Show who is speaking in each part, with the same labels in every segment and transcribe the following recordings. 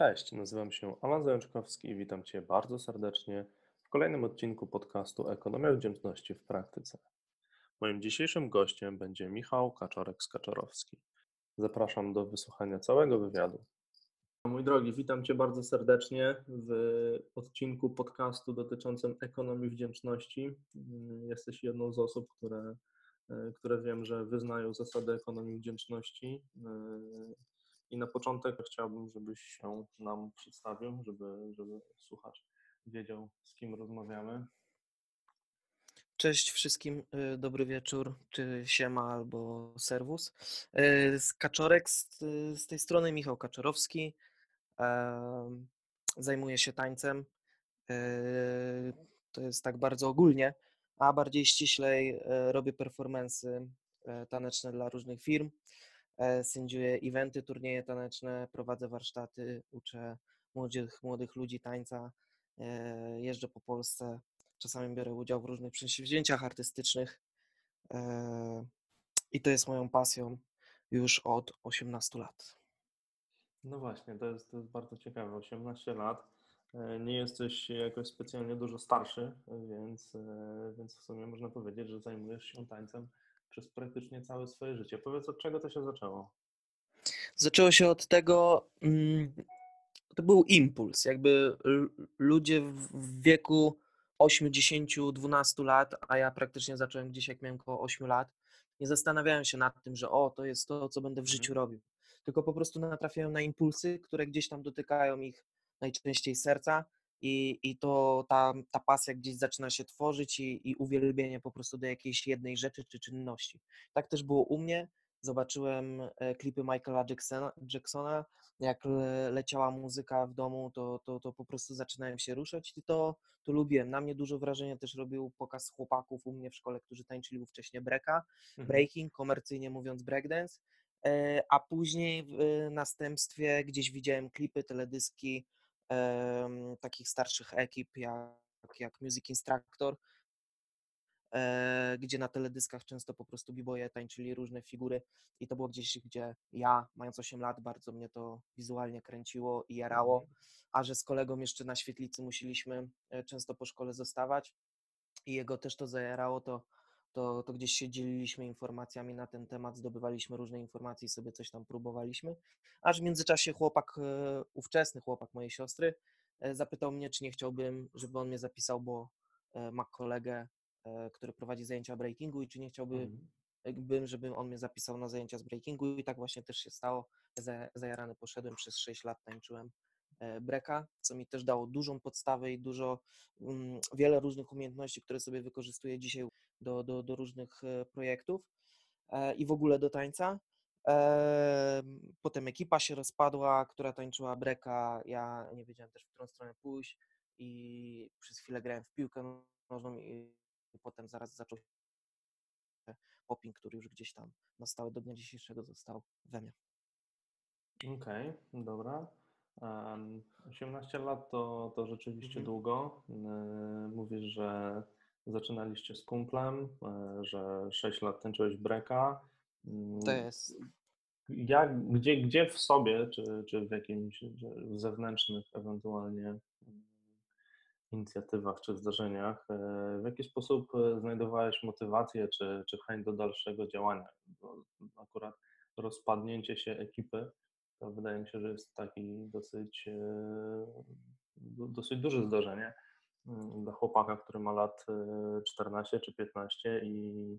Speaker 1: Cześć, nazywam się Alan Zajączkowski i witam Cię bardzo serdecznie w kolejnym odcinku podcastu Ekonomia Wdzięczności w praktyce. Moim dzisiejszym gościem będzie Michał Kaczorek-Skaczorowski. Zapraszam do wysłuchania całego wywiadu. Mój drogi, witam Cię bardzo serdecznie w odcinku podcastu dotyczącym ekonomii wdzięczności. Jesteś jedną z osób, które, które wiem, że wyznają zasady ekonomii wdzięczności i na początek chciałbym, żebyś się nam przedstawił, żeby, żeby słuchacz wiedział, z kim rozmawiamy.
Speaker 2: Cześć wszystkim, y, dobry wieczór, czy siema albo serwus. Y, Kaczorek, z, z tej strony Michał Kaczorowski. Zajmuję się tańcem. Y, to jest tak bardzo ogólnie, a bardziej ściślej robię performance taneczne dla różnych firm. E, sędziuję eventy, turnieje taneczne, prowadzę warsztaty, uczę młodych, młodych ludzi tańca, e, jeżdżę po Polsce, czasami biorę udział w różnych przedsięwzięciach artystycznych e, i to jest moją pasją już od 18 lat.
Speaker 1: No właśnie, to jest, to jest bardzo ciekawe. 18 lat. Nie jesteś jakoś specjalnie dużo starszy, więc, więc w sumie można powiedzieć, że zajmujesz się tańcem przez praktycznie całe swoje życie. Powiedz, od czego to się zaczęło?
Speaker 2: Zaczęło się od tego, mm, to był impuls. Jakby ludzie w wieku 8, 10, 12 lat, a ja praktycznie zacząłem gdzieś jak miałem około 8 lat, nie zastanawiałem się nad tym, że o, to jest to, co będę w mhm. życiu robił. Tylko po prostu natrafiają na impulsy, które gdzieś tam dotykają ich najczęściej serca i, i to ta, ta pasja gdzieś zaczyna się tworzyć i, i uwielbienie po prostu do jakiejś jednej rzeczy czy czynności. Tak też było u mnie. Zobaczyłem e, klipy Michaela Jacksona, Jacksona jak leciała muzyka w domu, to, to, to po prostu zaczynałem się ruszać i to, to lubiłem. Na mnie dużo wrażenia też robił pokaz chłopaków u mnie w szkole, którzy tańczyli wcześniej breaka, mhm. breaking, komercyjnie mówiąc breakdance, e, a później w następstwie gdzieś widziałem klipy, teledyski takich starszych ekip jak, jak Music Instructor, e, gdzie na teledyskach często po prostu b-boye tańczyli różne figury i to było gdzieś, gdzie ja, mając 8 lat, bardzo mnie to wizualnie kręciło i jarało, mhm. a że z kolegą jeszcze na świetlicy musieliśmy e, często po szkole zostawać i jego też to zajarało, to to, to gdzieś się dzieliliśmy informacjami na ten temat, zdobywaliśmy różne informacje i sobie coś tam próbowaliśmy. Aż w międzyczasie chłopak, e, ówczesny chłopak mojej siostry, zapytał mnie, czy nie chciałbym, żeby on mnie zapisał, bo e, ma kolegę, który prowadzi zajęcia breakingu i czy nie chciałbym, mhm. żeby on mnie zapisał na zajęcia z breakingu i tak właśnie też się stało. Zajarany poszedłem, przez 6 lat tańczyłem breka, co mi też dało dużą podstawę i dużo, um, wiele różnych umiejętności, które sobie wykorzystuję dzisiaj do, do, do różnych e, projektów e, i w ogóle do tańca. Potem ekipa się rozpadła, która tańczyła breka. Ja nie wiedziałem też, w którą stronę pójść i przez chwilę grałem w piłkę nożną i potem zaraz zaczął się popping, który już gdzieś tam na stałe do dnia dzisiejszego został we mnie.
Speaker 1: Okej, okay, dobra. 18 lat to, to rzeczywiście mhm. długo. Mówisz, że zaczynaliście z kumplem, e, że 6 lat tańczyłeś breka.
Speaker 2: Mm, to jest.
Speaker 1: Jak, gdzie, gdzie w sobie, czy, czy w jakimś zewnętrznych ewentualnie mm, inicjatywach czy zdarzeniach, e, w jaki sposób e, znajdowałeś motywację czy, czy chęć do dalszego działania? Bo akurat rozpadnięcie się ekipy to wydaje mi się, że jest taki dosyć, dosyć duże zdarzenie. Mm, dla chłopaka, który ma lat 14 e, czy 15 i, e,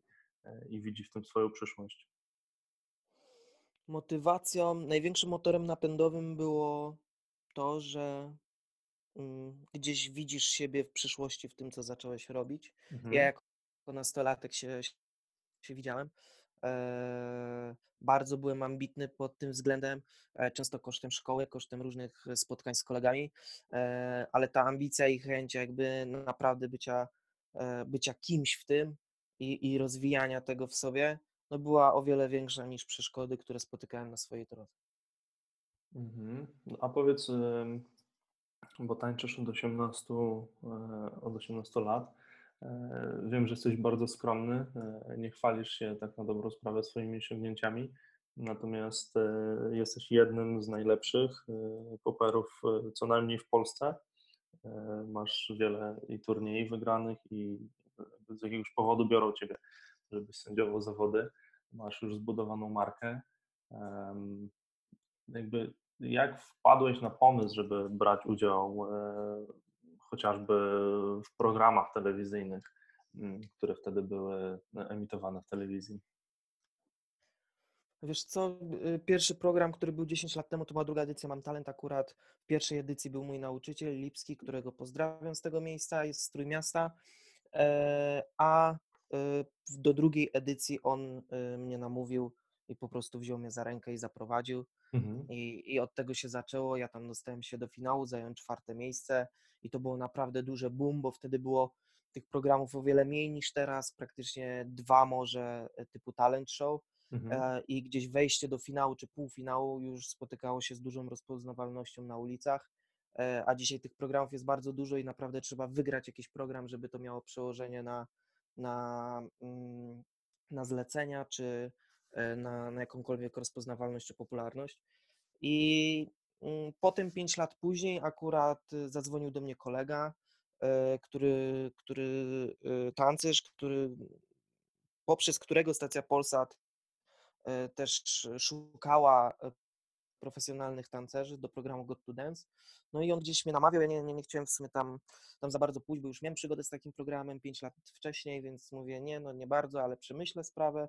Speaker 1: i widzi w tym swoją przyszłość?
Speaker 2: Motywacją, największym motorem napędowym było to, że mm, gdzieś widzisz siebie w przyszłości w tym, co zacząłeś robić. Mhm. Ja jako nastolatek się, się widziałem. Eee, bardzo byłem ambitny pod tym względem, e, często kosztem szkoły, kosztem różnych spotkań z kolegami, e, ale ta ambicja i chęć jakby naprawdę bycia, e, bycia kimś w tym i, i rozwijania tego w sobie, no była o wiele większa niż przeszkody, które spotykałem na swojej drodze.
Speaker 1: Mhm. A powiedz, bo tańczysz od 18, od 18 lat, Wiem, że jesteś bardzo skromny, nie chwalisz się tak na dobrą sprawę swoimi osiągnięciami. natomiast e, jesteś jednym z najlepszych e, poperów e, co najmniej w Polsce. Masz wiele i turniejów wygranych i z jakiegoś powodu biorą Ciebie, żebyś sędziował zawody. Masz już zbudowaną markę. Jakby jak wpadłeś na pomysł, żeby brać udział chociażby w programach telewizyjnych, mm, które wtedy były emitowane w telewizji?
Speaker 2: Wiesz co, y, pierwszy program, który był 10 lat temu, to była druga edycja Mam Talent. Akurat w pierwszej edycji był mój nauczyciel Lipski, którego pozdrawiam z tego miejsca, jest z Trójmiasta, e, a y, do drugiej edycji on y, mnie namówił i po prostu wziął mnie za rękę i zaprowadził. Mhm. I, I od tego się zaczęło. Ja tam dostałem się do finału, zająłem czwarte miejsce i to było naprawdę duże boom, bo wtedy było tych programów o wiele mniej niż teraz, praktycznie dwa może e, typu talent show mhm. E, i gdzieś wejście do finału czy półfinału już spotykało się z dużą rozpoznawalnością na ulicach, e, a dzisiaj tych programów jest bardzo dużo i naprawdę trzeba wygrać jakiś program, żeby to miało przełożenie na, na, mm, na zlecenia czy na, na jakąkolwiek rozpoznawalność czy popularność. I mm, potem 5 lat później akurat zadzwonił do mnie kolega, e, który, który tancerz, który, poprzez którego stacja Polsat e, też szukała e, profesjonalnych tancerzy do programu Got to Dance. No i on gdzieś mnie namawiał, ja nie, nie, nie chciałem w sumie tam, tam za bardzo pójść, bo już miałem przygodę z takim programem 5 lat wcześniej, więc mówię, nie, no nie bardzo, ale przemyślę sprawę.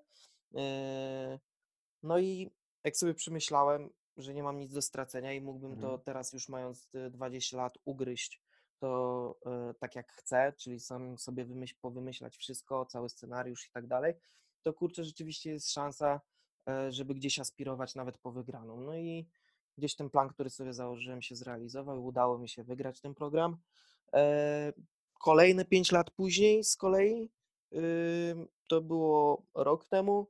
Speaker 2: No i jak sobie przemyślałem, że nie mam nic do stracenia i mógłbym to mhm. teraz już mając 20 lat ugryźć to e, tak jak chcę, czyli sam sobie wymyśl, powymyślać wszystko, cały scenariusz i tak dalej, to kurczę, rzeczywiście jest szansa, żeby gdzieś aspirować nawet po wygraną. No i gdzieś ten plan, który sobie założyłem się zrealizował i udało mi się wygrać ten program. E, kolejne 5 lat później z kolei, to było rok temu,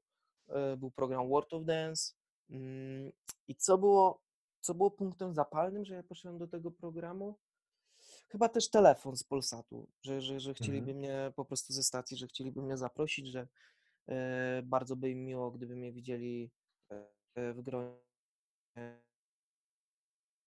Speaker 2: był program World of Dance, Mm, I co było, co było punktem zapalnym, że ja poszedłem do tego programu? Chyba też telefon z Polsatu, że, że, że chcieliby mhm. mnie po prostu ze stacji, że chcieliby mnie zaprosić, że e, bardzo by im miło, gdyby mnie widzieli e, w gronie,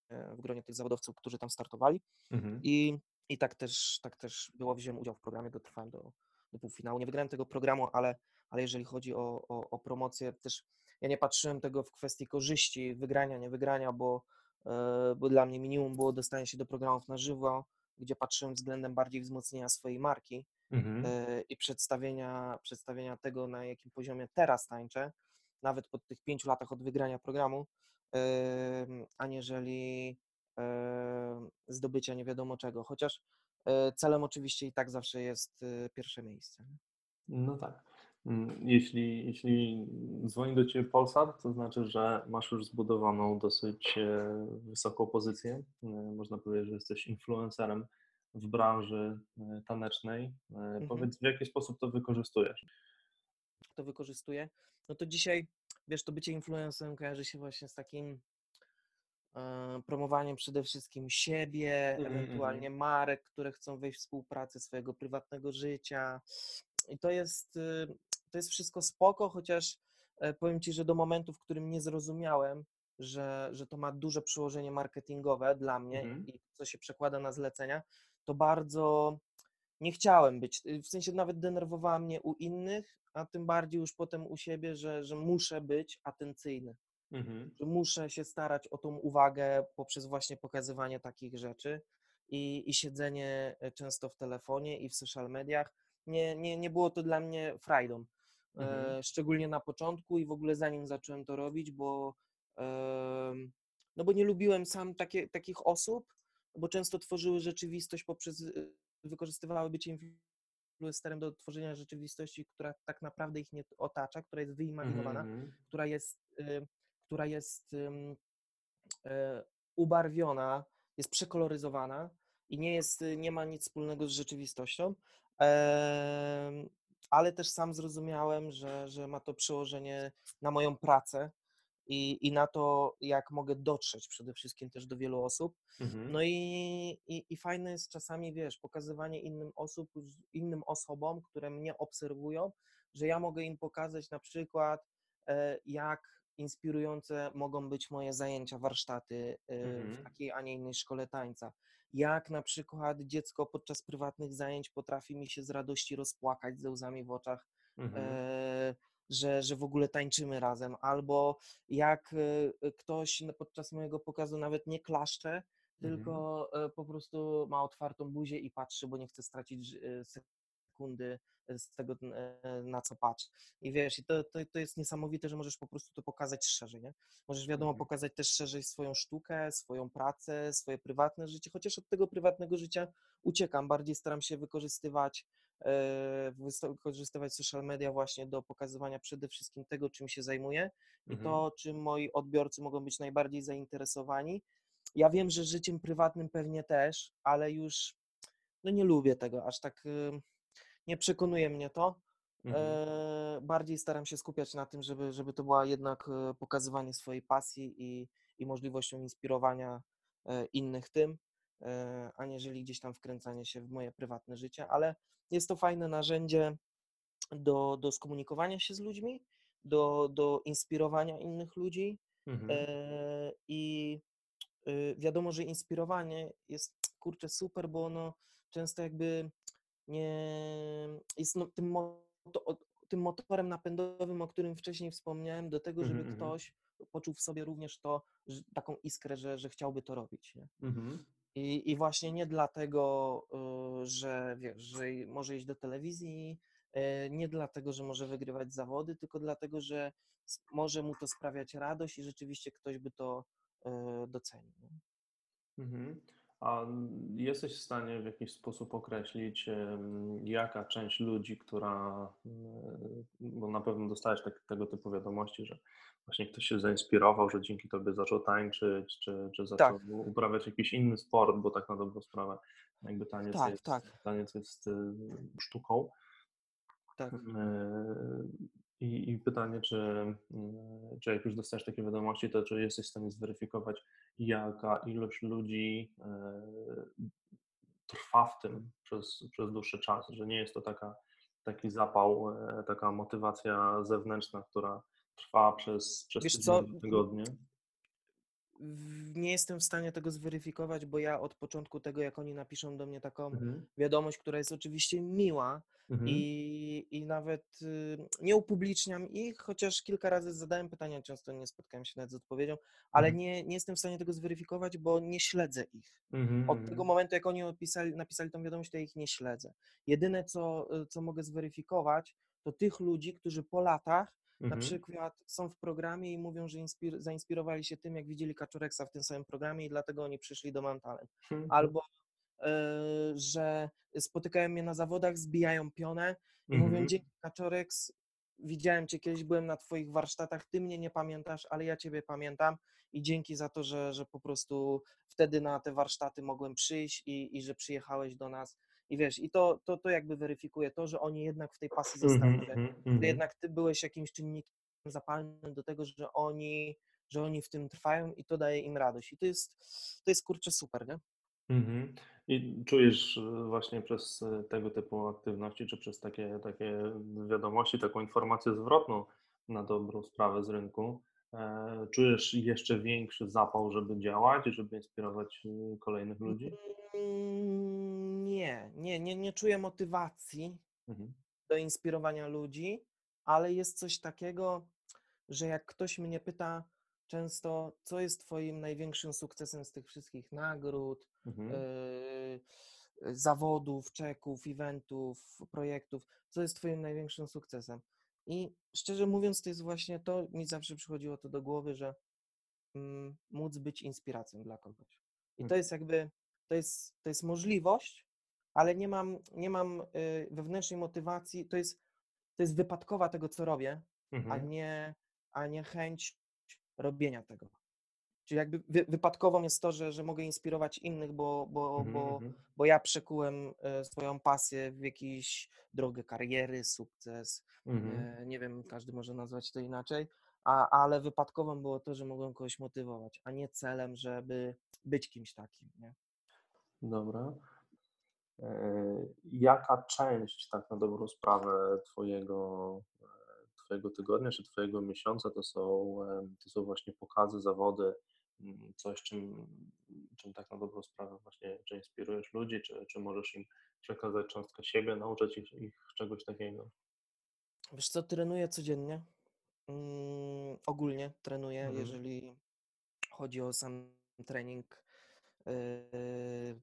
Speaker 2: e, w gronie tych zawodowców, którzy tam startowali. Mhm. I, I tak też, tak też było, wziąłem udział w programie, dotrwałem do, do półfinału. Nie wygrałem tego programu, ale, ale jeżeli chodzi o, o, o promocję, też ja nie patrzyłem tego w kwestii korzyści, wygrania, nie wygrania, bo, e, bo dla mnie minimum było dostanie się do programów na żywo, gdzie patrzyłem względem bardziej wzmocnienia swojej marki mhm. E, i przedstawienia, przedstawienia tego, na jakim poziomie teraz tańczę, nawet po tych pięciu latach od wygrania programu, aniżeli zdobycia nie wiadomo czego. Chociaż e, celem oczywiście i tak zawsze jest pierwsze miejsce.
Speaker 1: No tak. Mm, jeśli, jeśli dzwoni do Ciebie Polsat, to znaczy, że masz już zbudowaną dosyć e, wysoką pozycję. E, można powiedzieć, że jesteś influencerem w branży e, tanecznej. Mhm. Powiedz, w jaki sposób to wykorzystujesz?
Speaker 2: To wykorzystuję? No to dzisiaj, wiesz, to bycie influencerem kojarzy się właśnie z takim promowaniem przede wszystkim siebie, mm -hmm. ewentualnie marek, które chcą wejść w współpracę, swojego prywatnego życia. I to jest, y, to jest wszystko spoko, chociaż e, powiem Ci, że do momentu, w którym nie zrozumiałem, że, że to ma duże przełożenie marketingowe dla mnie mhm. i co się przekłada na zlecenia, to bardzo nie chciałem być. Y, w sensie nawet denerwowała mnie u innych, a tym bardziej już potem u siebie, że, że muszę być atencyjny. Mhm. Że muszę się starać o tą uwagę poprzez właśnie pokazywanie takich rzeczy i, i siedzenie e, często w telefonie i w social mediach. Nie, nie, nie było to dla mnie frajdą. Mhm. E, szczególnie na początku i w ogóle zanim zacząłem to robić, bo no bo nie lubiłem sam takie, takich osób, bo często tworzyły rzeczywistość poprzez, y, wykorzystywały bycie influencerem do tworzenia rzeczywistości, która tak naprawdę ich nie otacza, która jest wyimaginowana, mm. która jest, y, która jest y, ubarwiona, jest przekoloryzowana i nie, jest, nie ma nic wspólnego z rzeczywistością ale też sam zrozumiałem, że, że ma to przełożenie na moją pracę i, i na to, jak mogę dotrzeć przede wszystkim też do wielu osób. Mhm. No i, i, i fajne jest czasami, wiesz, pokazywanie innym osób, innym osobom, które mnie obserwują, że ja mogę im pokazać na przykład, e, jak inspirujące mogą być moje zajęcia, warsztaty w
Speaker 1: Mhm.
Speaker 2: takiej, a nie innej szkole tańca. Jak na przykład dziecko podczas prywatnych zajęć potrafi mi się z radości rozpłakać ze łzami w oczach,
Speaker 1: Mhm.
Speaker 2: e, że, że w ogóle tańczymy razem, albo jak e, ktoś podczas mojego pokazu nawet nie klaszcze,
Speaker 1: Mhm.
Speaker 2: tylko e, po prostu ma otwartą buzię i patrzy, bo nie chce stracić e, sekundy z tego, na co patrzy. I wiesz, i to, to, to jest niesamowite, że możesz po prostu to pokazać szerzej, nie? Możesz, wiadomo,
Speaker 1: Mhm.
Speaker 2: pokazać też szerzej swoją sztukę, swoją pracę, swoje prywatne życie, chociaż od tego prywatnego życia uciekam, bardziej staram się wykorzystywać wykorzystywać social media właśnie do pokazywania przede wszystkim tego, czym się zajmuję i
Speaker 1: Mhm.
Speaker 2: to, czym moi odbiorcy mogą być najbardziej zainteresowani. Ja wiem, że życiem prywatnym pewnie też, ale już no nie lubię tego, aż tak y, nie przekonuje mnie to.
Speaker 1: Mhm.
Speaker 2: E, bardziej staram się skupiać na tym, żeby, żeby to była jednak e, pokazywanie swojej pasji i, i możliwością inspirowania e, innych tym, e, aniżeli gdzieś tam wkręcanie się w moje prywatne życie, ale jest to fajne narzędzie do, do skomunikowania się z ludźmi, do, do inspirowania innych ludzi
Speaker 1: Mhm.
Speaker 2: e, i y, wiadomo, że inspirowanie jest kurczę super, bo ono często jakby nie jest no, tym, moto, tym motorem napędowym, o którym wcześniej wspomniałem, do tego, żeby
Speaker 1: Mhm, mhm.
Speaker 2: ktoś poczuł w sobie również to, taką iskrę, że, że chciałby to robić. Nie?
Speaker 1: Mhm.
Speaker 2: I, I właśnie nie dlatego, y, że wiesz, że może iść do telewizji, y, nie dlatego, że może wygrywać zawody, tylko dlatego, że może mu to sprawiać radość i rzeczywiście ktoś by to y, docenił.
Speaker 1: Mhm. A jesteś w stanie w jakiś sposób określić, jaka część ludzi, która, mm, bo na pewno dostałeś tak, tego typu wiadomości, że właśnie ktoś się zainspirował, że dzięki tobie zaczął tańczyć, czy, czy zaczął
Speaker 2: Tak,
Speaker 1: uprawiać jakiś inny sport, bo tak na dobrą sprawę jakby taniec
Speaker 2: tak,
Speaker 1: jest,
Speaker 2: tak,
Speaker 1: taniec jest y, sztuką.
Speaker 2: tak.
Speaker 1: Yy, I, I pytanie, czy, czy jak już dostajesz takie wiadomości, to czy jesteś w stanie zweryfikować, jaka ilość ludzi yy, trwa w tym przez, przez dłuższy czas, że nie jest to taka, taki zapał, yy, taka motywacja zewnętrzna, która trwa przez, przez
Speaker 2: Wiesz
Speaker 1: tygodnie.
Speaker 2: Nie jestem w stanie tego zweryfikować, bo ja od początku tego, jak oni napiszą do mnie taką
Speaker 1: Mhm.
Speaker 2: wiadomość, która jest oczywiście miła
Speaker 1: Mhm.
Speaker 2: i, i nawet y, nie upubliczniam ich, chociaż kilka razy zadałem pytania, często nie spotkałem się nawet z odpowiedzią, ale
Speaker 1: Mhm.
Speaker 2: nie, nie jestem w stanie tego zweryfikować, bo nie śledzę ich.
Speaker 1: Mhm.
Speaker 2: Od tego
Speaker 1: Mhm.
Speaker 2: momentu, jak oni opisali, napisali tą wiadomość, to ja ich nie śledzę. Jedyne, co, y, co mogę zweryfikować, to tych ludzi, którzy po latach na
Speaker 1: Mhm.
Speaker 2: przykład są w programie i mówią, że inspir- zainspirowali się tym, jak widzieli Kaczoreksa w tym samym programie i dlatego oni przyszli do Mam Talent.
Speaker 1: Mhm.
Speaker 2: Albo e, że spotykają mnie na zawodach, zbijają pionę i mówią,
Speaker 1: Mhm.
Speaker 2: dzięki Kaczoreks, widziałem Cię kiedyś, byłem na Twoich warsztatach, Ty mnie nie pamiętasz, ale ja Ciebie pamiętam i dzięki za to, że, że po prostu wtedy na te warsztaty mogłem przyjść i, i że przyjechałeś do nas. I wiesz, i to, to, to jakby weryfikuje to, że oni jednak w tej pasji zostali,
Speaker 1: Mhm.
Speaker 2: że,
Speaker 1: Mhm.
Speaker 2: że
Speaker 1: Mhm.
Speaker 2: jednak Ty byłeś jakimś czynnikiem zapalnym do tego, że oni, że oni w tym trwają i to daje im radość. I to jest, to jest kurczę super, nie?
Speaker 1: Mhm. I czujesz e, właśnie przez e, tego typu aktywności, czy przez takie, takie wiadomości, taką informację zwrotną na dobrą sprawę z rynku, e, czujesz jeszcze większy zapał, żeby działać, żeby inspirować e, kolejnych ludzi?
Speaker 2: Mm, Nie, nie, nie, nie czuję motywacji
Speaker 1: Mhm.
Speaker 2: do inspirowania ludzi, ale jest coś takiego, że jak ktoś mnie pyta często, co jest Twoim największym sukcesem z tych wszystkich nagród,
Speaker 1: Mhm.
Speaker 2: yy, zawodów, czeków, eventów, projektów, co jest Twoim największym sukcesem? I szczerze mówiąc, to jest właśnie to, mi zawsze przychodziło to do głowy, że mm, móc być inspiracją dla kogoś. I to
Speaker 1: Mhm.
Speaker 2: jest jakby, to jest, to jest możliwość, ale nie mam, nie mam y, wewnętrznej motywacji, to jest, to jest wypadkowa tego, co robię, a
Speaker 1: Mhm.
Speaker 2: nie, a nie chęć robienia tego. Czyli jakby wy, wypadkową jest to, że, że mogę inspirować innych, bo, bo,
Speaker 1: Mhm.
Speaker 2: bo,
Speaker 1: Mhm.
Speaker 2: bo ja przekułem e, swoją pasję w jakąś drogę kariery, sukces.
Speaker 1: Mhm.
Speaker 2: e, Nie wiem, każdy może nazwać to inaczej, a, ale wypadkową było to, że mogłem kogoś motywować, a nie celem, żeby być kimś takim. Nie?
Speaker 1: Dobra. E, Jaka część, tak na dobrą sprawę, twojego, e, Twojego tygodnia czy Twojego miesiąca to są, to są właśnie pokazy, zawody, mm, coś, czym, czym tak na dobrą sprawę właśnie, czy inspirujesz ludzi, czy, czy możesz im przekazać cząstkę siebie, nauczyć ich, ich czegoś takiego?
Speaker 2: Wiesz co, trenuję codziennie. Mm, ogólnie trenuję,
Speaker 1: Mhm.
Speaker 2: jeżeli chodzi o sam trening yy,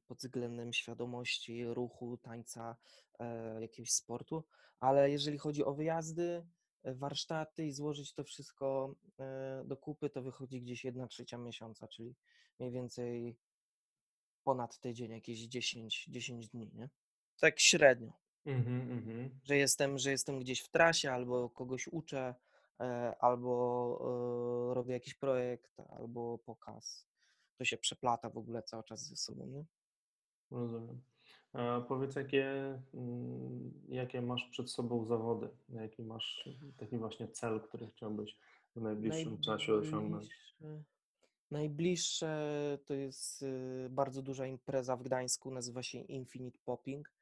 Speaker 2: pod względem świadomości, ruchu, tańca, e, jakiegoś sportu, ale jeżeli chodzi o wyjazdy, e, warsztaty i złożyć to wszystko e, do kupy, to wychodzi gdzieś jedna trzecia miesiąca, czyli mniej więcej ponad tydzień, jakieś 10, 10 dni, nie? Tak średnio.
Speaker 1: Mhm, mhm.
Speaker 2: że jestem, że jestem gdzieś w trasie, albo kogoś uczę, e, albo e, robię jakiś projekt, albo pokaz. To się przeplata w ogóle cały czas ze sobą, nie?
Speaker 1: Rozumiem. A powiedz, jakie, mm, jakie masz przed sobą zawody? Jaki masz taki właśnie cel, który chciałbyś w najbliższym czasie osiągnąć?
Speaker 2: Najbliższe, to jest y, bardzo duża impreza w Gdańsku, nazywa się Infinite Popping.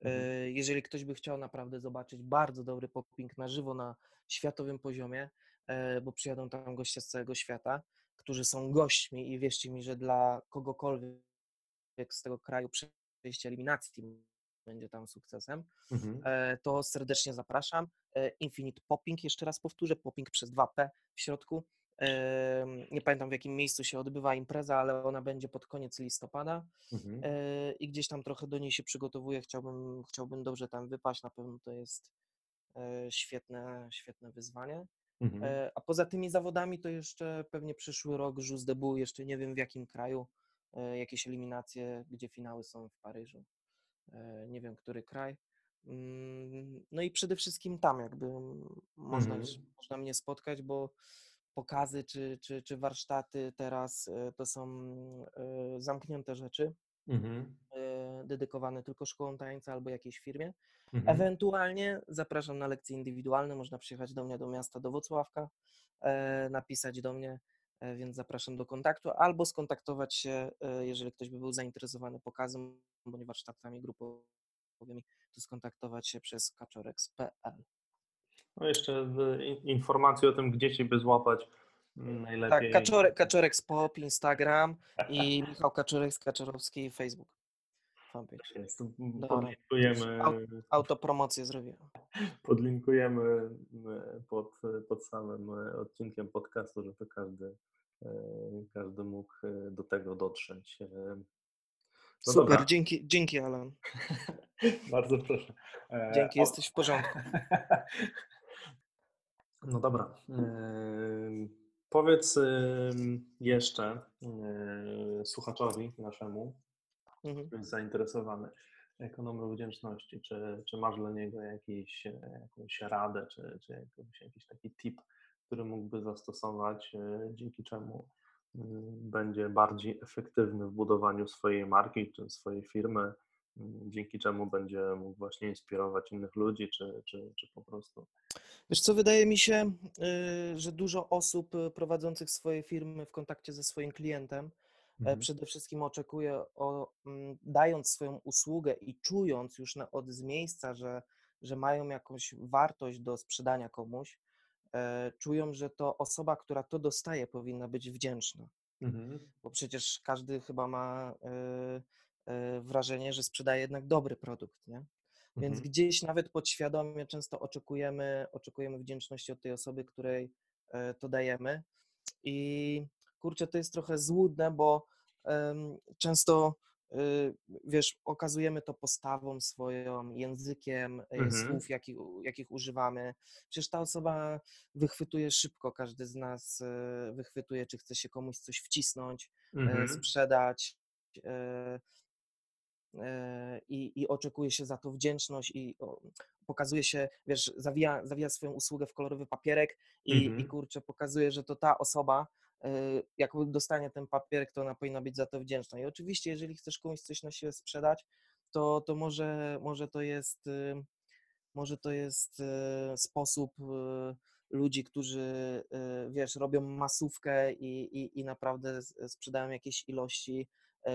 Speaker 1: Mhm.
Speaker 2: E, Jeżeli ktoś by chciał naprawdę zobaczyć bardzo dobry popping na żywo na światowym poziomie, e, bo przyjadą tam goście z całego świata, którzy są gośćmi i wierzcie mi, że dla kogokolwiek z tego kraju przejście eliminacji będzie tam sukcesem,
Speaker 1: Mhm.
Speaker 2: e, to serdecznie zapraszam. E, Infinite Popping, jeszcze raz powtórzę, popping przez 2P w środku. Nie pamiętam w jakim miejscu się odbywa impreza, ale ona będzie pod koniec listopada
Speaker 1: Mhm.
Speaker 2: e, i gdzieś tam trochę do niej się przygotowuję. Chciałbym, chciałbym dobrze tam wypaść. Na pewno to jest świetne, świetne wyzwanie.
Speaker 1: Mhm.
Speaker 2: E, A poza tymi zawodami to jeszcze pewnie przyszły rok Jus de Boue, jeszcze nie wiem w jakim kraju, e, jakieś eliminacje, gdzie finały są w Paryżu. E, Nie wiem, który kraj. Mm, No i przede wszystkim tam jakby można,
Speaker 1: Mhm.
Speaker 2: można mnie spotkać, bo pokazy czy, czy, czy warsztaty teraz to są zamknięte rzeczy
Speaker 1: Mhm.
Speaker 2: e, dedykowane tylko szkołom tańca albo jakiejś firmie.
Speaker 1: Mhm.
Speaker 2: Ewentualnie zapraszam na lekcje indywidualne, można przyjechać do mnie do miasta, do Włocławka, e, napisać do mnie, e, więc zapraszam do kontaktu, albo skontaktować się, jeżeli ktoś by był zainteresowany pokazem bądź warsztatami grupowymi, to skontaktować się przez kaczorex.pl.
Speaker 1: No jeszcze informacje o tym, gdzie Ciebie złapać mm,
Speaker 2: Tak,
Speaker 1: najlepiej.
Speaker 2: Kaczorek, Kaczorek Pop, Instagram i Michał Kaczorek z Kaczorowski Facebook. Fanpage.
Speaker 1: Tak jest. Podlinkujemy,
Speaker 2: Au- Autopromocję zrobiłem.
Speaker 1: podlinkujemy pod, pod samym e, odcinkiem podcastu, żeby każdy, e, każdy mógł e, do tego dotrzeć. No
Speaker 2: Super,
Speaker 1: dobra.
Speaker 2: dzięki, dzięki Alan.
Speaker 1: Bardzo proszę.
Speaker 2: Dzięki, jesteś w porządku.
Speaker 1: No dobra. Powiedz jeszcze yy, słuchaczowi naszemu,
Speaker 2: Mhm.
Speaker 1: który jest zainteresowany ekonomią wdzięczności, czy, czy masz dla niego jakiś, e, jakąś radę, czy, czy jakiś, jakiś taki tip, który mógłby zastosować, e, dzięki czemu mm, będzie bardziej efektywny w budowaniu swojej marki, czy swojej firmy, dzięki czemu będzie mógł właśnie inspirować innych ludzi, czy, czy, czy po prostu
Speaker 2: Wiesz co, wydaje mi się, y, że dużo osób y, prowadzących swoje firmy w kontakcie ze swoim klientem e,
Speaker 1: Mhm.
Speaker 2: przede wszystkim oczekuje, o, mm, dając swoją usługę i czując już na, od z miejsca, że, że mają jakąś wartość do sprzedania komuś, e, czują, że to osoba, która to dostaje, powinna być wdzięczna.
Speaker 1: Mhm.
Speaker 2: bo przecież każdy chyba ma y, wrażenie, że sprzedaje jednak dobry produkt, nie? Więc
Speaker 1: Mhm.
Speaker 2: gdzieś nawet podświadomie często oczekujemy, oczekujemy wdzięczności od tej osoby, której e, to dajemy. I kurczę, to jest trochę złudne, bo em, często y, wiesz, okazujemy to postawą swoją, językiem
Speaker 1: Mhm.
Speaker 2: słów, jakich, jakich używamy. Przecież ta osoba wychwytuje szybko, każdy z nas e, wychwytuje, czy chce się komuś coś wcisnąć, e,
Speaker 1: Mhm.
Speaker 2: sprzedać. E, I, I oczekuje się za to wdzięczność i pokazuje się, wiesz, zawija, zawija swoją usługę w kolorowy papierek i, i
Speaker 1: Mhm.
Speaker 2: kurczę, pokazuje, że to ta osoba, e, jak dostanie ten papierek, to ona powinna być za to wdzięczna. I oczywiście, jeżeli chcesz komuś coś na siebie sprzedać, to, to może, może to jest y, może to jest e, sposób e, ludzi, którzy, wiesz, robią masówkę i, i, i naprawdę sprzedają jakieś ilości,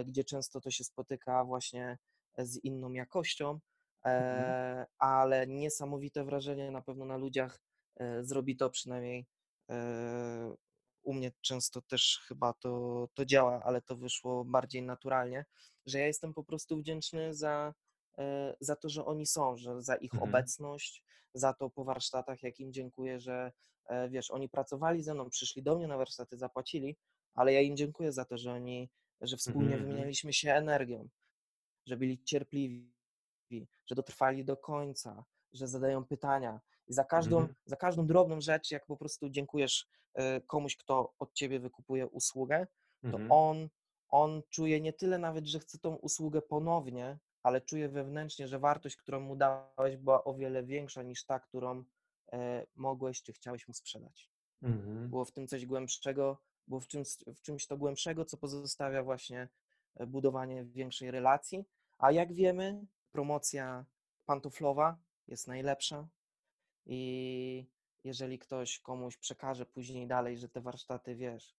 Speaker 2: gdzie często to się spotyka właśnie z inną jakością,
Speaker 1: Mhm.
Speaker 2: e, ale niesamowite wrażenie na pewno na ludziach e, zrobi to przynajmniej e, u mnie często też chyba to, to działa, ale to wyszło bardziej naturalnie, że ja jestem po prostu wdzięczny za, e, za to, że oni są, że za ich
Speaker 1: Mhm.
Speaker 2: obecność, za to po warsztatach, jak im dziękuję, że e, wiesz, oni pracowali ze mną, przyszli do mnie na warsztaty, zapłacili, ale ja im dziękuję za to, że oni, że wspólnie
Speaker 1: Mhm, mhm.
Speaker 2: wymienialiśmy się energią, że byli cierpliwi, że dotrwali do końca, że zadają pytania. I za każdą,
Speaker 1: Mhm.
Speaker 2: za każdą drobną rzecz, jak po prostu dziękujesz e, komuś, kto od ciebie wykupuje usługę, to
Speaker 1: Mhm.
Speaker 2: on, on czuje nie tyle nawet, że chce tą usługę ponownie, ale czuje wewnętrznie, że wartość, którą mu dałeś, była o wiele większa niż ta, którą e, mogłeś czy chciałeś mu sprzedać.
Speaker 1: Mhm.
Speaker 2: Było w tym coś głębszego, było w czymś, w czymś to głębszego, co pozostawia właśnie e, budowanie większej relacji. A jak wiemy, promocja pantoflowa jest najlepsza i jeżeli ktoś komuś przekaże później dalej, że te warsztaty, wiesz,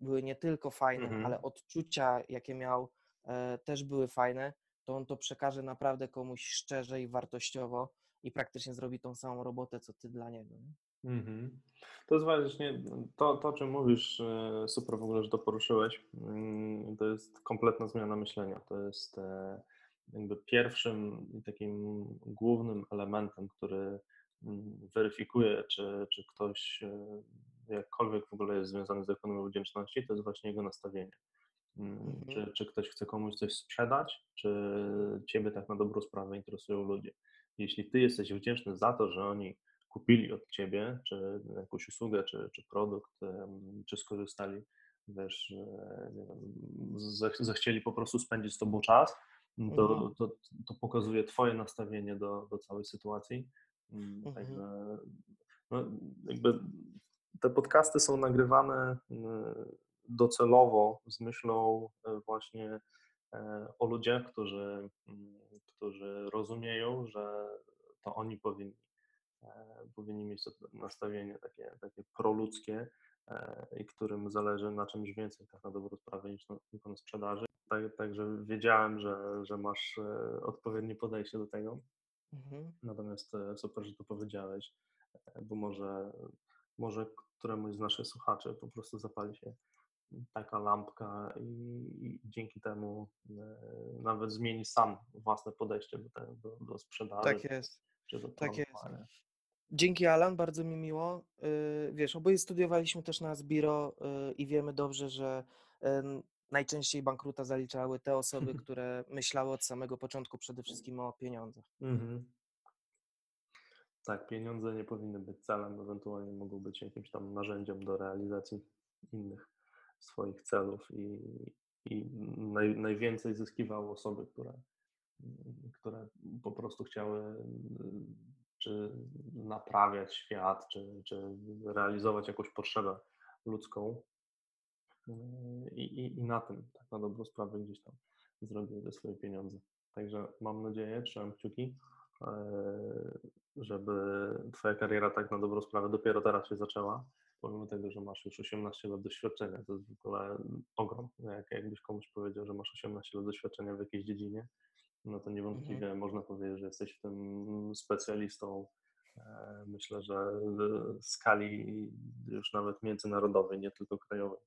Speaker 2: były nie tylko fajne,
Speaker 1: Mhm.
Speaker 2: ale odczucia, jakie miał, e, też były fajne, to on to przekaże naprawdę komuś szczerze i wartościowo i praktycznie zrobi tą samą robotę, co ty dla niego. Nie?
Speaker 1: Mhm. To jest właśnie to, to, o czym mówisz, e, super w ogóle, że to poruszyłeś. Mm, To jest kompletna zmiana myślenia. To jest e, jakby pierwszym takim głównym elementem, który mm, weryfikuje, czy, czy ktoś e, jakkolwiek w ogóle jest związany z ekonomią wdzięczności, to jest właśnie jego nastawienie. Mm,
Speaker 2: Mhm.
Speaker 1: Czy, czy ktoś chce komuś coś sprzedać, czy ciebie tak na dobrą sprawę interesują ludzie. Jeśli ty jesteś wdzięczny za to, że oni kupili od ciebie, czy jakąś usługę, czy, czy produkt, czy skorzystali, wiesz, nie wiem, zech- zechcieli po prostu spędzić z tobą czas,
Speaker 2: Mhm.
Speaker 1: to, to, to pokazuje twoje nastawienie do, do całej sytuacji. Mm,
Speaker 2: Mhm.
Speaker 1: Także no, jakby te podcasty są nagrywane y, docelowo z myślą e, właśnie e, o ludziach, którzy, mm, którzy rozumieją, że to oni powinni, powinni mieć to nastawienie takie, takie proludzkie e, i którym zależy na czymś więcej tak na dobrą sprawę niż na, tylko na sprzedaży. Tak, także wiedziałem, że, że masz e, odpowiednie podejście do tego.
Speaker 2: Mhm.
Speaker 1: Natomiast e, super, że to powiedziałeś, e, bo może, może któremuś z naszych słuchaczy po prostu zapali się taka lampka i, i dzięki temu e, nawet zmieni sam własne podejście do, do, do sprzedaży
Speaker 2: Tak jest. Tak jest. Dzięki Alan, bardzo mi miło. Yy, Wiesz, oboje studiowaliśmy też na Zbiro yy, i wiemy dobrze, że najczęściej bankruta zaliczały te osoby, które myślały od samego początku przede wszystkim o pieniądzach.
Speaker 1: Mhm. Tak, pieniądze nie powinny być celem, ewentualnie mogą być jakimś tam narzędziem do realizacji innych swoich celów i, i naj, najwięcej zyskiwały osoby, które, które po prostu chciały czy naprawiać świat, czy, czy realizować jakąś potrzebę ludzką i, i, i na tym tak na dobrą sprawę gdzieś tam zrobiły te swoje pieniądze. Także mam nadzieję, trzymam kciuki, e, żeby Twoja kariera tak na dobrą sprawę dopiero teraz się zaczęła, pomimo tego, że masz już 18 lat doświadczenia, to jest w ogóle ogrom. Jak, jakbyś komuś powiedział, że masz 18 lat doświadczenia w jakiejś dziedzinie, no to niewątpliwie
Speaker 2: Mhm.
Speaker 1: można powiedzieć, że jesteś w tym specjalistą. e, Myślę, że w skali już nawet międzynarodowej, nie tylko krajowej.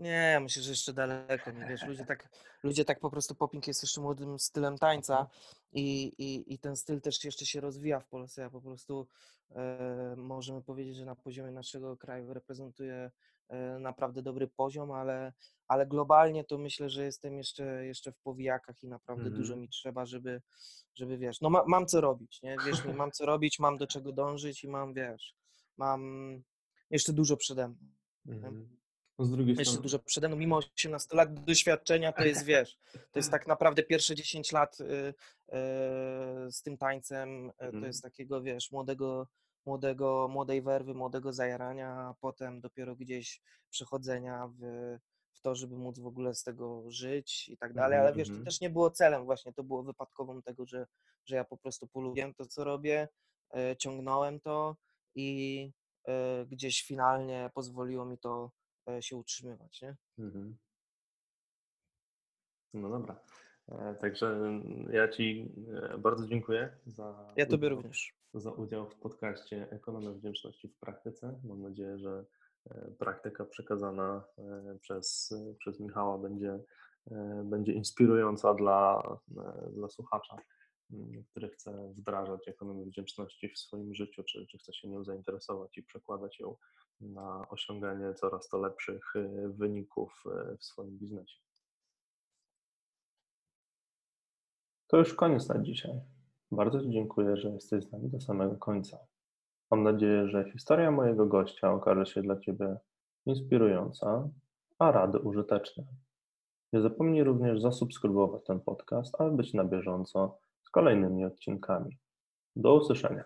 Speaker 2: Nie, ja myślę, że jeszcze daleko, nie wiesz, ludzie tak, ludzie tak po prostu popping jest jeszcze młodym stylem tańca i, i, i ten styl też jeszcze się rozwija w Polsce, a po prostu e, możemy powiedzieć, że na poziomie naszego kraju reprezentuje e, naprawdę dobry poziom, ale, ale globalnie to myślę, że jestem jeszcze, jeszcze w powijakach i naprawdę dużo
Speaker 1: Mhm.
Speaker 2: mi trzeba, żeby, żeby wiesz, no ma, mam co robić, nie, wierz mi, mam co robić, mam do czego dążyć i mam, wiesz, mam jeszcze dużo przede mną.
Speaker 1: Mhm. No z drugiej
Speaker 2: Jeszcze
Speaker 1: strony,
Speaker 2: dużo przede mną, mimo 18 lat doświadczenia, to jest, wiesz, to jest tak naprawdę pierwsze 10 lat y, y, z tym tańcem, y, to
Speaker 1: Mhm.
Speaker 2: jest takiego, wiesz, młodego, młodego, młodej werwy, młodego zajarania, a potem dopiero gdzieś przechodzenia w, w to, żeby móc w ogóle z tego żyć i tak dalej,
Speaker 1: Mhm,
Speaker 2: ale wiesz, to
Speaker 1: mhm.
Speaker 2: też nie było celem właśnie, to było wypadkową tego, że, że ja po prostu polubiłem to, co robię, y, ciągnąłem to i y, gdzieś finalnie pozwoliło mi to się utrzymywać, nie?
Speaker 1: Mhm. No dobra. E, Także ja Ci e, bardzo dziękuję za
Speaker 2: Ja tobie
Speaker 1: udział
Speaker 2: również.
Speaker 1: za udział w podcaście Ekonomia Wdzięczności w praktyce. Mam nadzieję, że e, praktyka przekazana e, przez, przez Michała będzie, e, będzie inspirująca dla, dla słuchacza, który chce wdrażać ekonomię wdzięczności w swoim życiu, czy, czy chce się nią zainteresować i przekładać ją na osiąganie coraz to lepszych wyników w swoim biznesie. To już koniec na dzisiaj. Bardzo Ci dziękuję, że jesteś z nami do samego końca. Mam nadzieję, że historia mojego gościa okaże się dla Ciebie inspirująca, a rady użyteczne. Nie zapomnij również zasubskrybować ten podcast, aby być na bieżąco z kolejnymi odcinkami. Do usłyszenia.